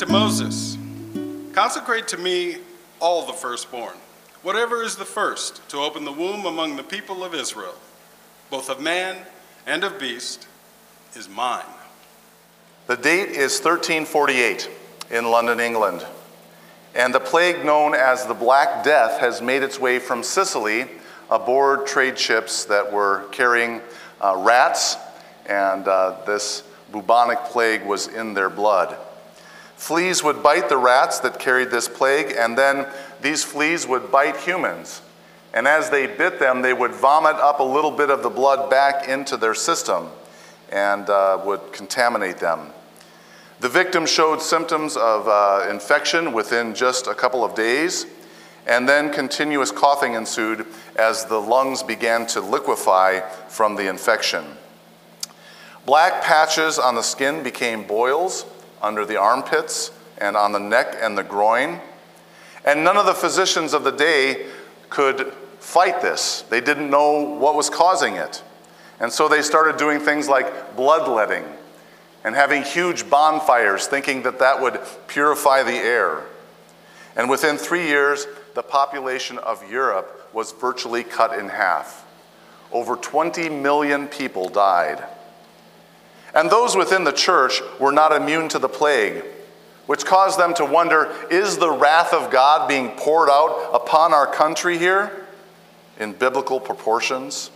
to Moses Consecrate to me all the firstborn, whatever is the first to open the womb among the people of Israel, both of man and of beast, is mine. The date is 1348 in London, England. And the plague known as the Black Death has made its way from Sicily aboard trade ships that were carrying uh, rats, and uh, this bubonic plague was in their blood. Fleas would bite the rats that carried this plague, and then these fleas would bite humans. And as they bit them, they would vomit up a little bit of the blood back into their system and uh, would contaminate them. The victim showed symptoms of uh, infection within just a couple of days, and then continuous coughing ensued as the lungs began to liquefy from the infection. Black patches on the skin became boils under the armpits and on the neck and the groin. And none of the physicians of the day could fight this. They didn't know what was causing it. And so they started doing things like bloodletting and having huge bonfires, thinking that that would purify the air. And within three years, the population of Europe was virtually cut in half. Over 20 million people died. And those within the church were not immune to the plague, which caused them to wonder is the wrath of God being poured out upon our country here in biblical proportions?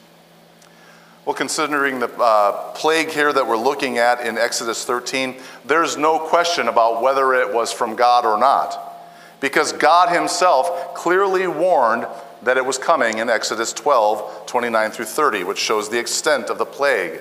Well, considering the uh, plague here that we're looking at in Exodus 13, there's no question about whether it was from God or not. Because God Himself clearly warned that it was coming in Exodus 12, 29 through 30, which shows the extent of the plague.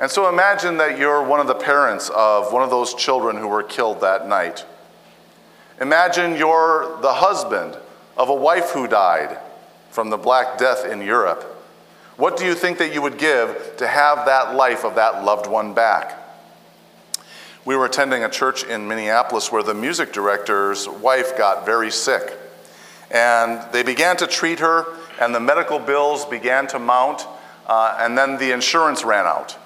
And so imagine that you're one of the parents of one of those children who were killed that night. Imagine you're the husband of a wife who died from the Black Death in Europe. What do you think that you would give to have that life of that loved one back? We were attending a church in Minneapolis where the music director's wife got very sick. And they began to treat her, and the medical bills began to mount, uh, and then the insurance ran out.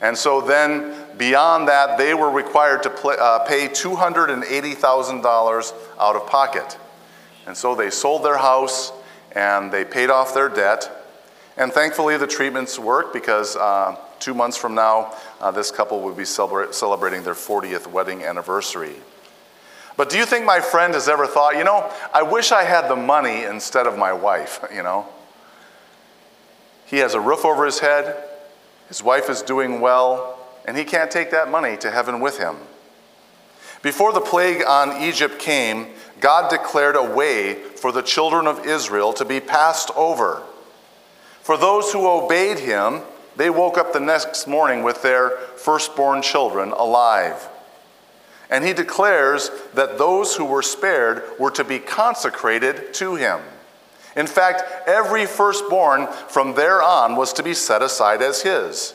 And so then, beyond that, they were required to uh, pay $280,000 out of pocket. And so they sold their house and they paid off their debt. And thankfully, the treatments worked because uh, two months from now, uh, this couple will be celebra- celebrating their 40th wedding anniversary. But do you think my friend has ever thought, you know, I wish I had the money instead of my wife, you know? He has a roof over his head, his wife is doing well, and he can't take that money to heaven with him. Before the plague on Egypt came, God declared a way for the children of Israel to be passed over. For those who obeyed him, they woke up the next morning with their firstborn children alive. And he declares that those who were spared were to be consecrated to him. In fact, every firstborn from there on was to be set aside as his.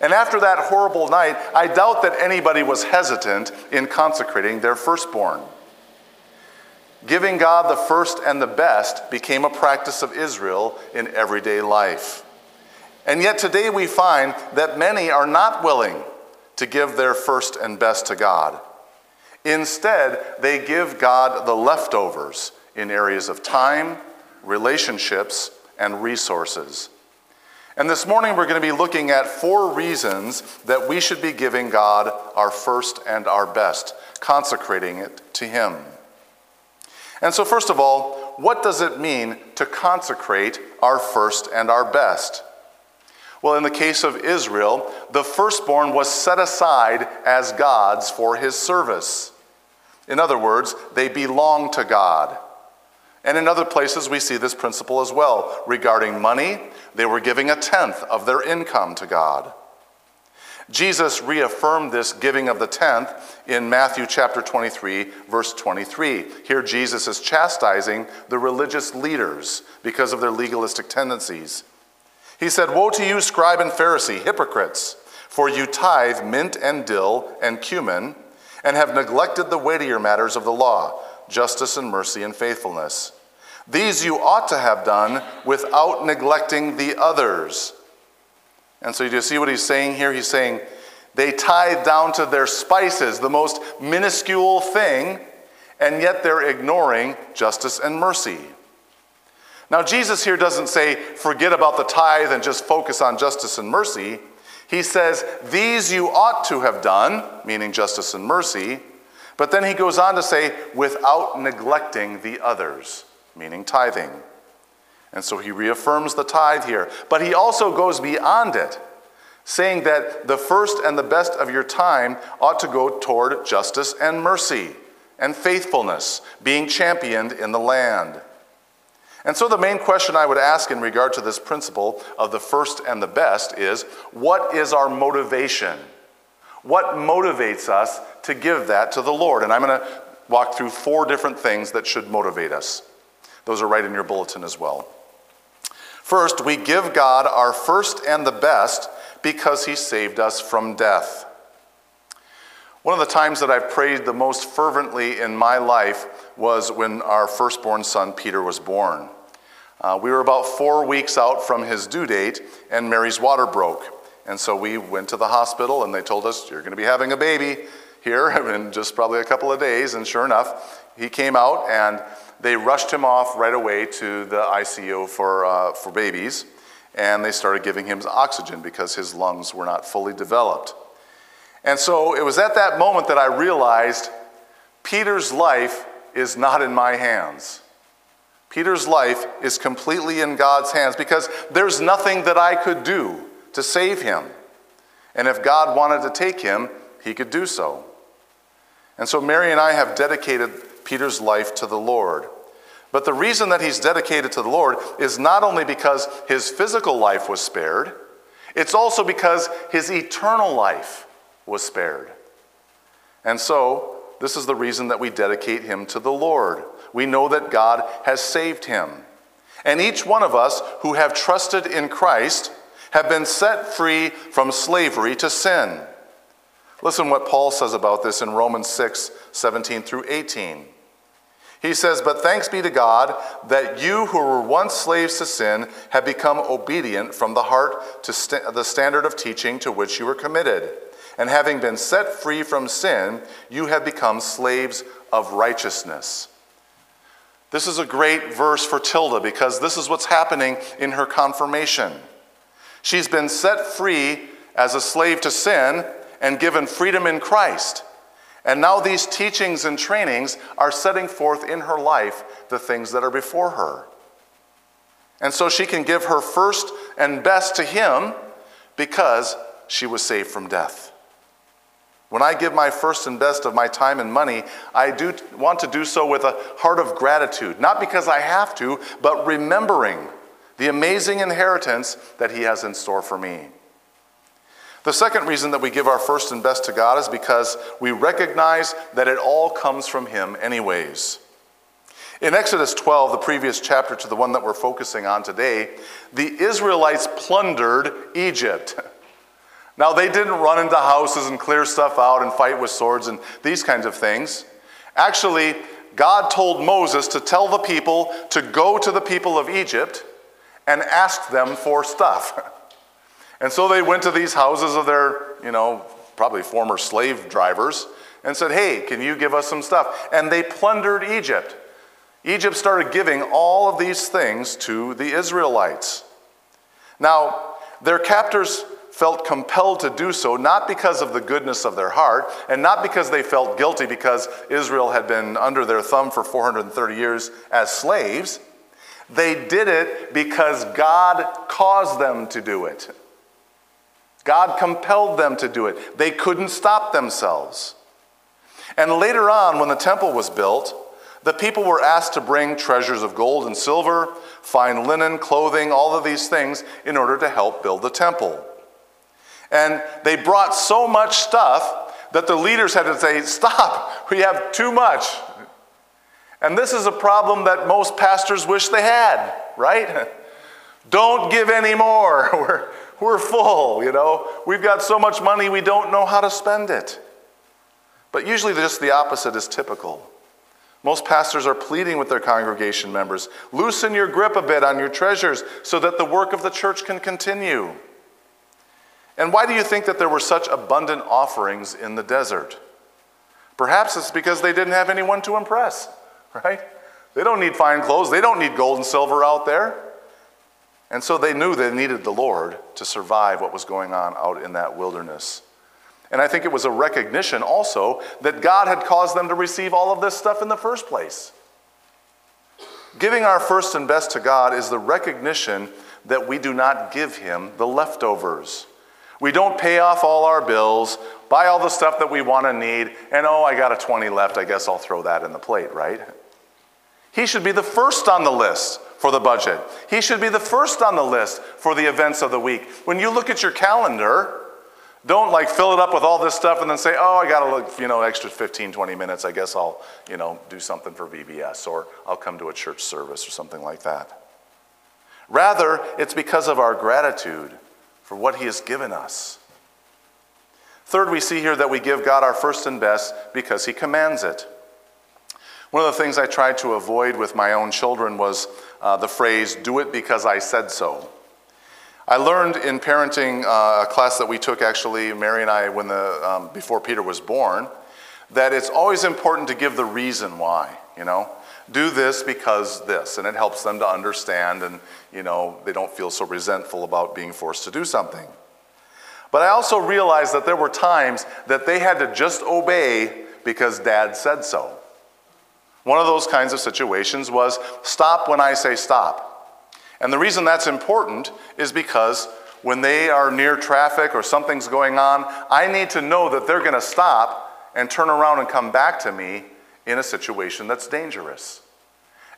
And after that horrible night, I doubt that anybody was hesitant in consecrating their firstborn. Giving God the first and the best became a practice of Israel in everyday life. And yet today we find that many are not willing to give their first and best to God. Instead, they give God the leftovers in areas of time relationships, and resources. And this morning we're going to be looking at four reasons that we should be giving God our first and our best, consecrating it to Him. And so, first of all, what does it mean to consecrate our first and our best? Well, in the case of Israel, the firstborn was set aside as God's for his service. In other words, they belong to God. And in other places, we see this principle as well. Regarding money, they were giving a tenth of their income to God. Jesus reaffirmed this giving of the tenth in Matthew chapter 23, verse 23. Here, Jesus is chastising the religious leaders because of their legalistic tendencies. He said, Woe to you, scribe and Pharisee, hypocrites, for you tithe mint and dill and cumin, and have neglected the weightier matters of the law, justice and mercy and faithfulness. These you ought to have done without neglecting the others. And so, do you see what he's saying here? He's saying they tithe down to their spices, the most minuscule thing, and yet they're ignoring justice and mercy. Now, Jesus here doesn't say, forget about the tithe and just focus on justice and mercy. He says, these you ought to have done, meaning justice and mercy. But then he goes on to say, without neglecting the others, meaning tithing. And so he reaffirms the tithe here. But he also goes beyond it, saying that the first and the best of your time ought to go toward justice and mercy and faithfulness, being championed in the land. And so, the main question I would ask in regard to this principle of the first and the best is what is our motivation? What motivates us to give that to the Lord? And I'm going to walk through four different things that should motivate us. Those are right in your bulletin as well. First, we give God our first and the best because he saved us from death. One of the times that I've prayed the most fervently in my life was when our firstborn son Peter was born. Uh, we were about four weeks out from his due date, and Mary's water broke. And so we went to the hospital, and they told us, You're going to be having a baby here in just probably a couple of days. And sure enough, he came out, and they rushed him off right away to the ICU for, uh, for babies, and they started giving him oxygen because his lungs were not fully developed. And so it was at that moment that I realized Peter's life is not in my hands. Peter's life is completely in God's hands because there's nothing that I could do to save him. And if God wanted to take him, he could do so. And so Mary and I have dedicated Peter's life to the Lord. But the reason that he's dedicated to the Lord is not only because his physical life was spared, it's also because his eternal life was spared. And so, this is the reason that we dedicate him to the Lord. We know that God has saved him. And each one of us who have trusted in Christ have been set free from slavery to sin. Listen what Paul says about this in Romans 6 17 through 18. He says, But thanks be to God that you who were once slaves to sin have become obedient from the heart to st- the standard of teaching to which you were committed. And having been set free from sin, you have become slaves of righteousness. This is a great verse for Tilda because this is what's happening in her confirmation. She's been set free as a slave to sin and given freedom in Christ. And now these teachings and trainings are setting forth in her life the things that are before her. And so she can give her first and best to Him because she was saved from death. When I give my first and best of my time and money, I do want to do so with a heart of gratitude, not because I have to, but remembering the amazing inheritance that He has in store for me. The second reason that we give our first and best to God is because we recognize that it all comes from Him, anyways. In Exodus 12, the previous chapter to the one that we're focusing on today, the Israelites plundered Egypt. Now, they didn't run into houses and clear stuff out and fight with swords and these kinds of things. Actually, God told Moses to tell the people to go to the people of Egypt and ask them for stuff. And so they went to these houses of their, you know, probably former slave drivers and said, Hey, can you give us some stuff? And they plundered Egypt. Egypt started giving all of these things to the Israelites. Now, their captors felt compelled to do so, not because of the goodness of their heart, and not because they felt guilty because Israel had been under their thumb for 430 years as slaves. They did it because God caused them to do it. God compelled them to do it. They couldn't stop themselves. And later on, when the temple was built, the people were asked to bring treasures of gold and silver, fine linen, clothing, all of these things in order to help build the temple. And they brought so much stuff that the leaders had to say, Stop, we have too much. And this is a problem that most pastors wish they had, right? Don't give any more. We're, we're full, you know. We've got so much money, we don't know how to spend it. But usually, just the opposite is typical. Most pastors are pleading with their congregation members loosen your grip a bit on your treasures so that the work of the church can continue. And why do you think that there were such abundant offerings in the desert? Perhaps it's because they didn't have anyone to impress, right? They don't need fine clothes, they don't need gold and silver out there. And so they knew they needed the Lord to survive what was going on out in that wilderness. And I think it was a recognition also that God had caused them to receive all of this stuff in the first place. Giving our first and best to God is the recognition that we do not give Him the leftovers. We don't pay off all our bills, buy all the stuff that we want to need, and oh, I got a 20 left, I guess I'll throw that in the plate, right? He should be the first on the list for the budget. He should be the first on the list for the events of the week. When you look at your calendar, don't like fill it up with all this stuff and then say, oh, I got to look, you know, extra 15, 20 minutes. I guess I'll, you know, do something for VBS or I'll come to a church service or something like that. Rather, it's because of our gratitude for what He has given us. Third, we see here that we give God our first and best because He commands it. One of the things I tried to avoid with my own children was uh, the phrase, do it because I said so. I learned in parenting uh, a class that we took actually, Mary and I, when the, um, before Peter was born, that it's always important to give the reason why, you know? Do this because this, and it helps them to understand and, you know, they don't feel so resentful about being forced to do something. But I also realized that there were times that they had to just obey because dad said so. One of those kinds of situations was stop when I say stop. And the reason that's important is because when they are near traffic or something's going on, I need to know that they're going to stop and turn around and come back to me in a situation that's dangerous.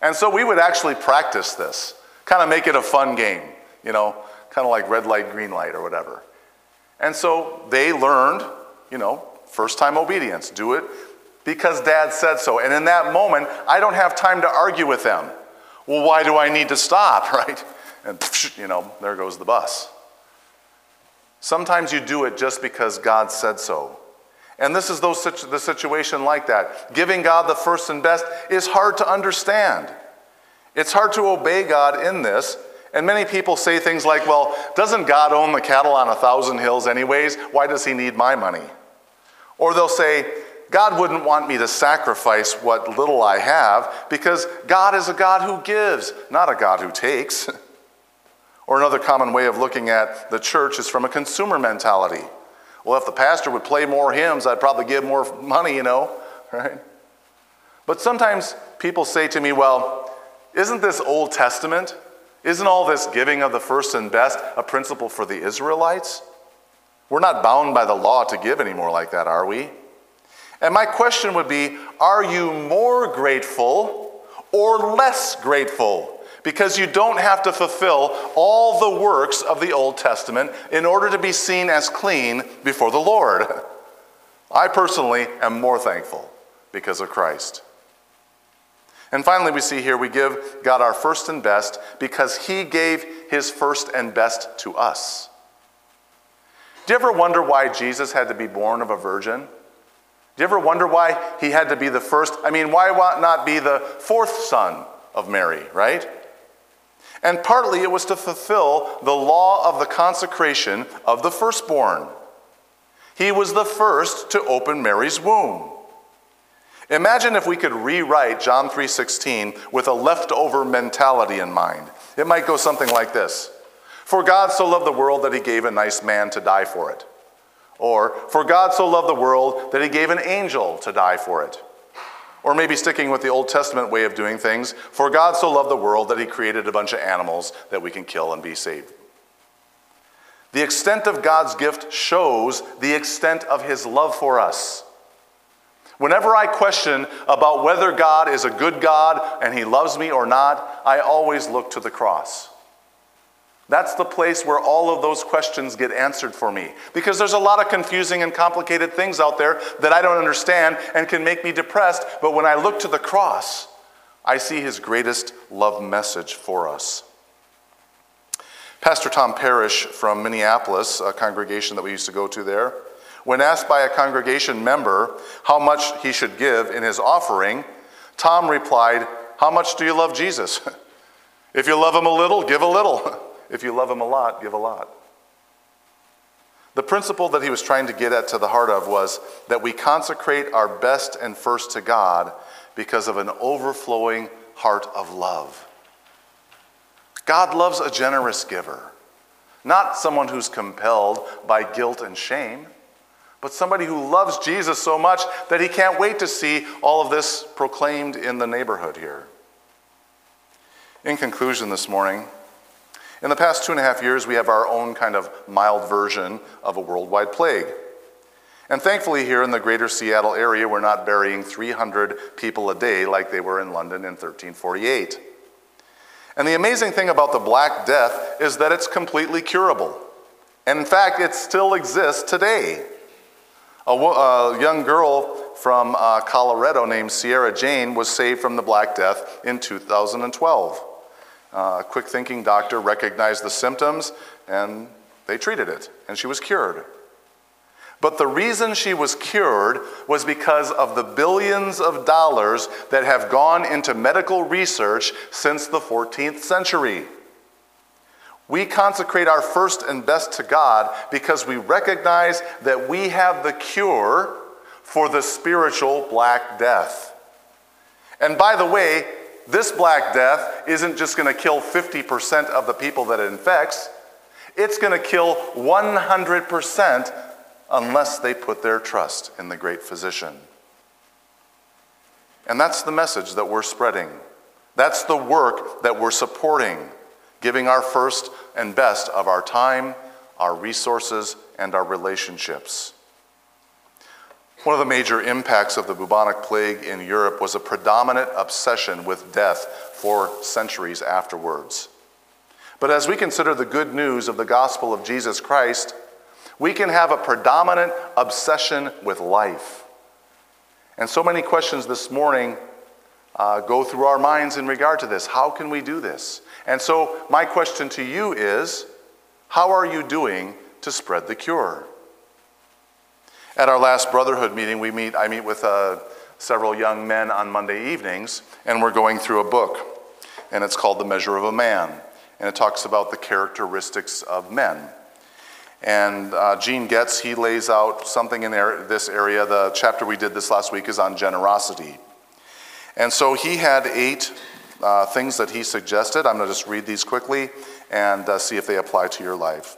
And so we would actually practice this, kind of make it a fun game, you know, kind of like red light, green light, or whatever. And so they learned, you know, first time obedience. Do it because dad said so. And in that moment, I don't have time to argue with them. Well, why do I need to stop, right? And, you know, there goes the bus. Sometimes you do it just because God said so. And this is those, the situation like that. Giving God the first and best is hard to understand. It's hard to obey God in this. And many people say things like, well, doesn't God own the cattle on a thousand hills, anyways? Why does he need my money? Or they'll say, God wouldn't want me to sacrifice what little I have because God is a God who gives, not a God who takes. or another common way of looking at the church is from a consumer mentality. Well, if the pastor would play more hymns, I'd probably give more money, you know, right? But sometimes people say to me, well, isn't this Old Testament? Isn't all this giving of the first and best a principle for the Israelites? We're not bound by the law to give anymore like that, are we? And my question would be Are you more grateful or less grateful? Because you don't have to fulfill all the works of the Old Testament in order to be seen as clean before the Lord. I personally am more thankful because of Christ. And finally, we see here we give God our first and best because He gave His first and best to us. Do you ever wonder why Jesus had to be born of a virgin? Do you ever wonder why he had to be the first? I mean, why not be the fourth son of Mary, right? And partly it was to fulfill the law of the consecration of the firstborn. He was the first to open Mary's womb. Imagine if we could rewrite John 3:16 with a leftover mentality in mind. It might go something like this. For God so loved the world that he gave a nice man to die for it. Or, for God so loved the world that he gave an angel to die for it. Or maybe sticking with the Old Testament way of doing things, for God so loved the world that he created a bunch of animals that we can kill and be saved. The extent of God's gift shows the extent of his love for us. Whenever I question about whether God is a good God and he loves me or not, I always look to the cross. That's the place where all of those questions get answered for me. Because there's a lot of confusing and complicated things out there that I don't understand and can make me depressed. But when I look to the cross, I see his greatest love message for us. Pastor Tom Parrish from Minneapolis, a congregation that we used to go to there, when asked by a congregation member how much he should give in his offering, Tom replied, How much do you love Jesus? if you love him a little, give a little. If you love him a lot, give a lot. The principle that he was trying to get at to the heart of was that we consecrate our best and first to God because of an overflowing heart of love. God loves a generous giver, not someone who's compelled by guilt and shame, but somebody who loves Jesus so much that he can't wait to see all of this proclaimed in the neighborhood here. In conclusion, this morning, in the past two and a half years, we have our own kind of mild version of a worldwide plague. And thankfully, here in the greater Seattle area, we're not burying 300 people a day like they were in London in 1348. And the amazing thing about the Black Death is that it's completely curable. And in fact, it still exists today. A, a young girl from uh, Colorado named Sierra Jane was saved from the Black Death in 2012. Uh, a quick thinking doctor recognized the symptoms and they treated it, and she was cured. But the reason she was cured was because of the billions of dollars that have gone into medical research since the 14th century. We consecrate our first and best to God because we recognize that we have the cure for the spiritual Black Death. And by the way, this Black Death isn't just going to kill 50% of the people that it infects, it's going to kill 100% unless they put their trust in the great physician. And that's the message that we're spreading. That's the work that we're supporting, giving our first and best of our time, our resources, and our relationships. One of the major impacts of the bubonic plague in Europe was a predominant obsession with death for centuries afterwards. But as we consider the good news of the gospel of Jesus Christ, we can have a predominant obsession with life. And so many questions this morning uh, go through our minds in regard to this. How can we do this? And so, my question to you is how are you doing to spread the cure? At our last brotherhood meeting, we meet, I meet with uh, several young men on Monday evenings, and we're going through a book, and it's called The Measure of a Man, and it talks about the characteristics of men. And uh, Gene Getz, he lays out something in this area. The chapter we did this last week is on generosity. And so he had eight uh, things that he suggested. I'm going to just read these quickly and uh, see if they apply to your life.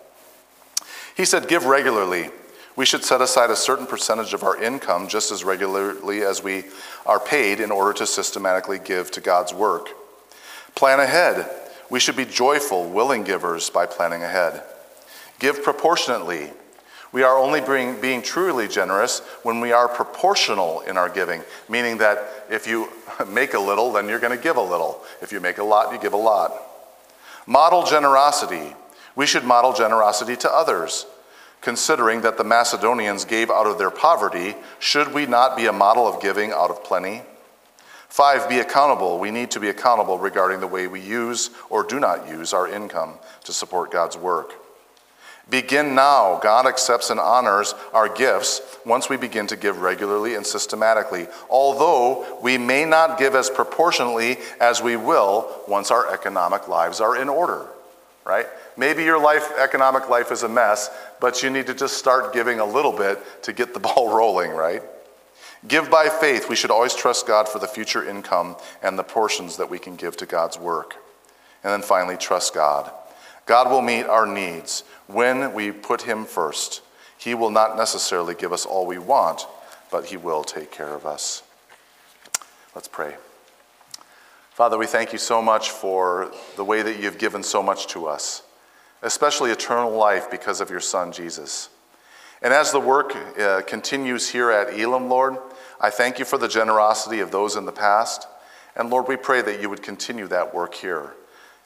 He said, Give regularly. We should set aside a certain percentage of our income just as regularly as we are paid in order to systematically give to God's work. Plan ahead. We should be joyful, willing givers by planning ahead. Give proportionately. We are only being, being truly generous when we are proportional in our giving, meaning that if you make a little, then you're going to give a little. If you make a lot, you give a lot. Model generosity. We should model generosity to others. Considering that the Macedonians gave out of their poverty, should we not be a model of giving out of plenty? Five, be accountable. We need to be accountable regarding the way we use or do not use our income to support God's work. Begin now. God accepts and honors our gifts once we begin to give regularly and systematically, although we may not give as proportionately as we will once our economic lives are in order, right? Maybe your life, economic life is a mess, but you need to just start giving a little bit to get the ball rolling, right? Give by faith. We should always trust God for the future income and the portions that we can give to God's work. And then finally, trust God. God will meet our needs when we put Him first. He will not necessarily give us all we want, but He will take care of us. Let's pray. Father, we thank you so much for the way that you've given so much to us, especially eternal life because of your Son, Jesus. And as the work uh, continues here at Elam, Lord, I thank you for the generosity of those in the past. And Lord, we pray that you would continue that work here.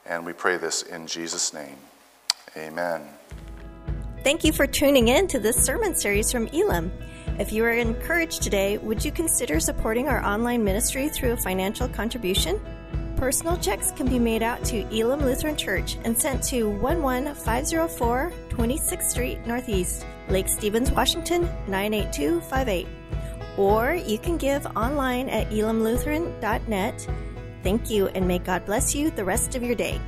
And we pray this in Jesus' name. Amen. Thank you for tuning in to this sermon series from Elam. If you are encouraged today, would you consider supporting our online ministry through a financial contribution? Personal checks can be made out to Elam Lutheran Church and sent to 11504 26th Street Northeast, Lake Stevens, Washington 98258. Or you can give online at elamlutheran.net. Thank you and may God bless you the rest of your day.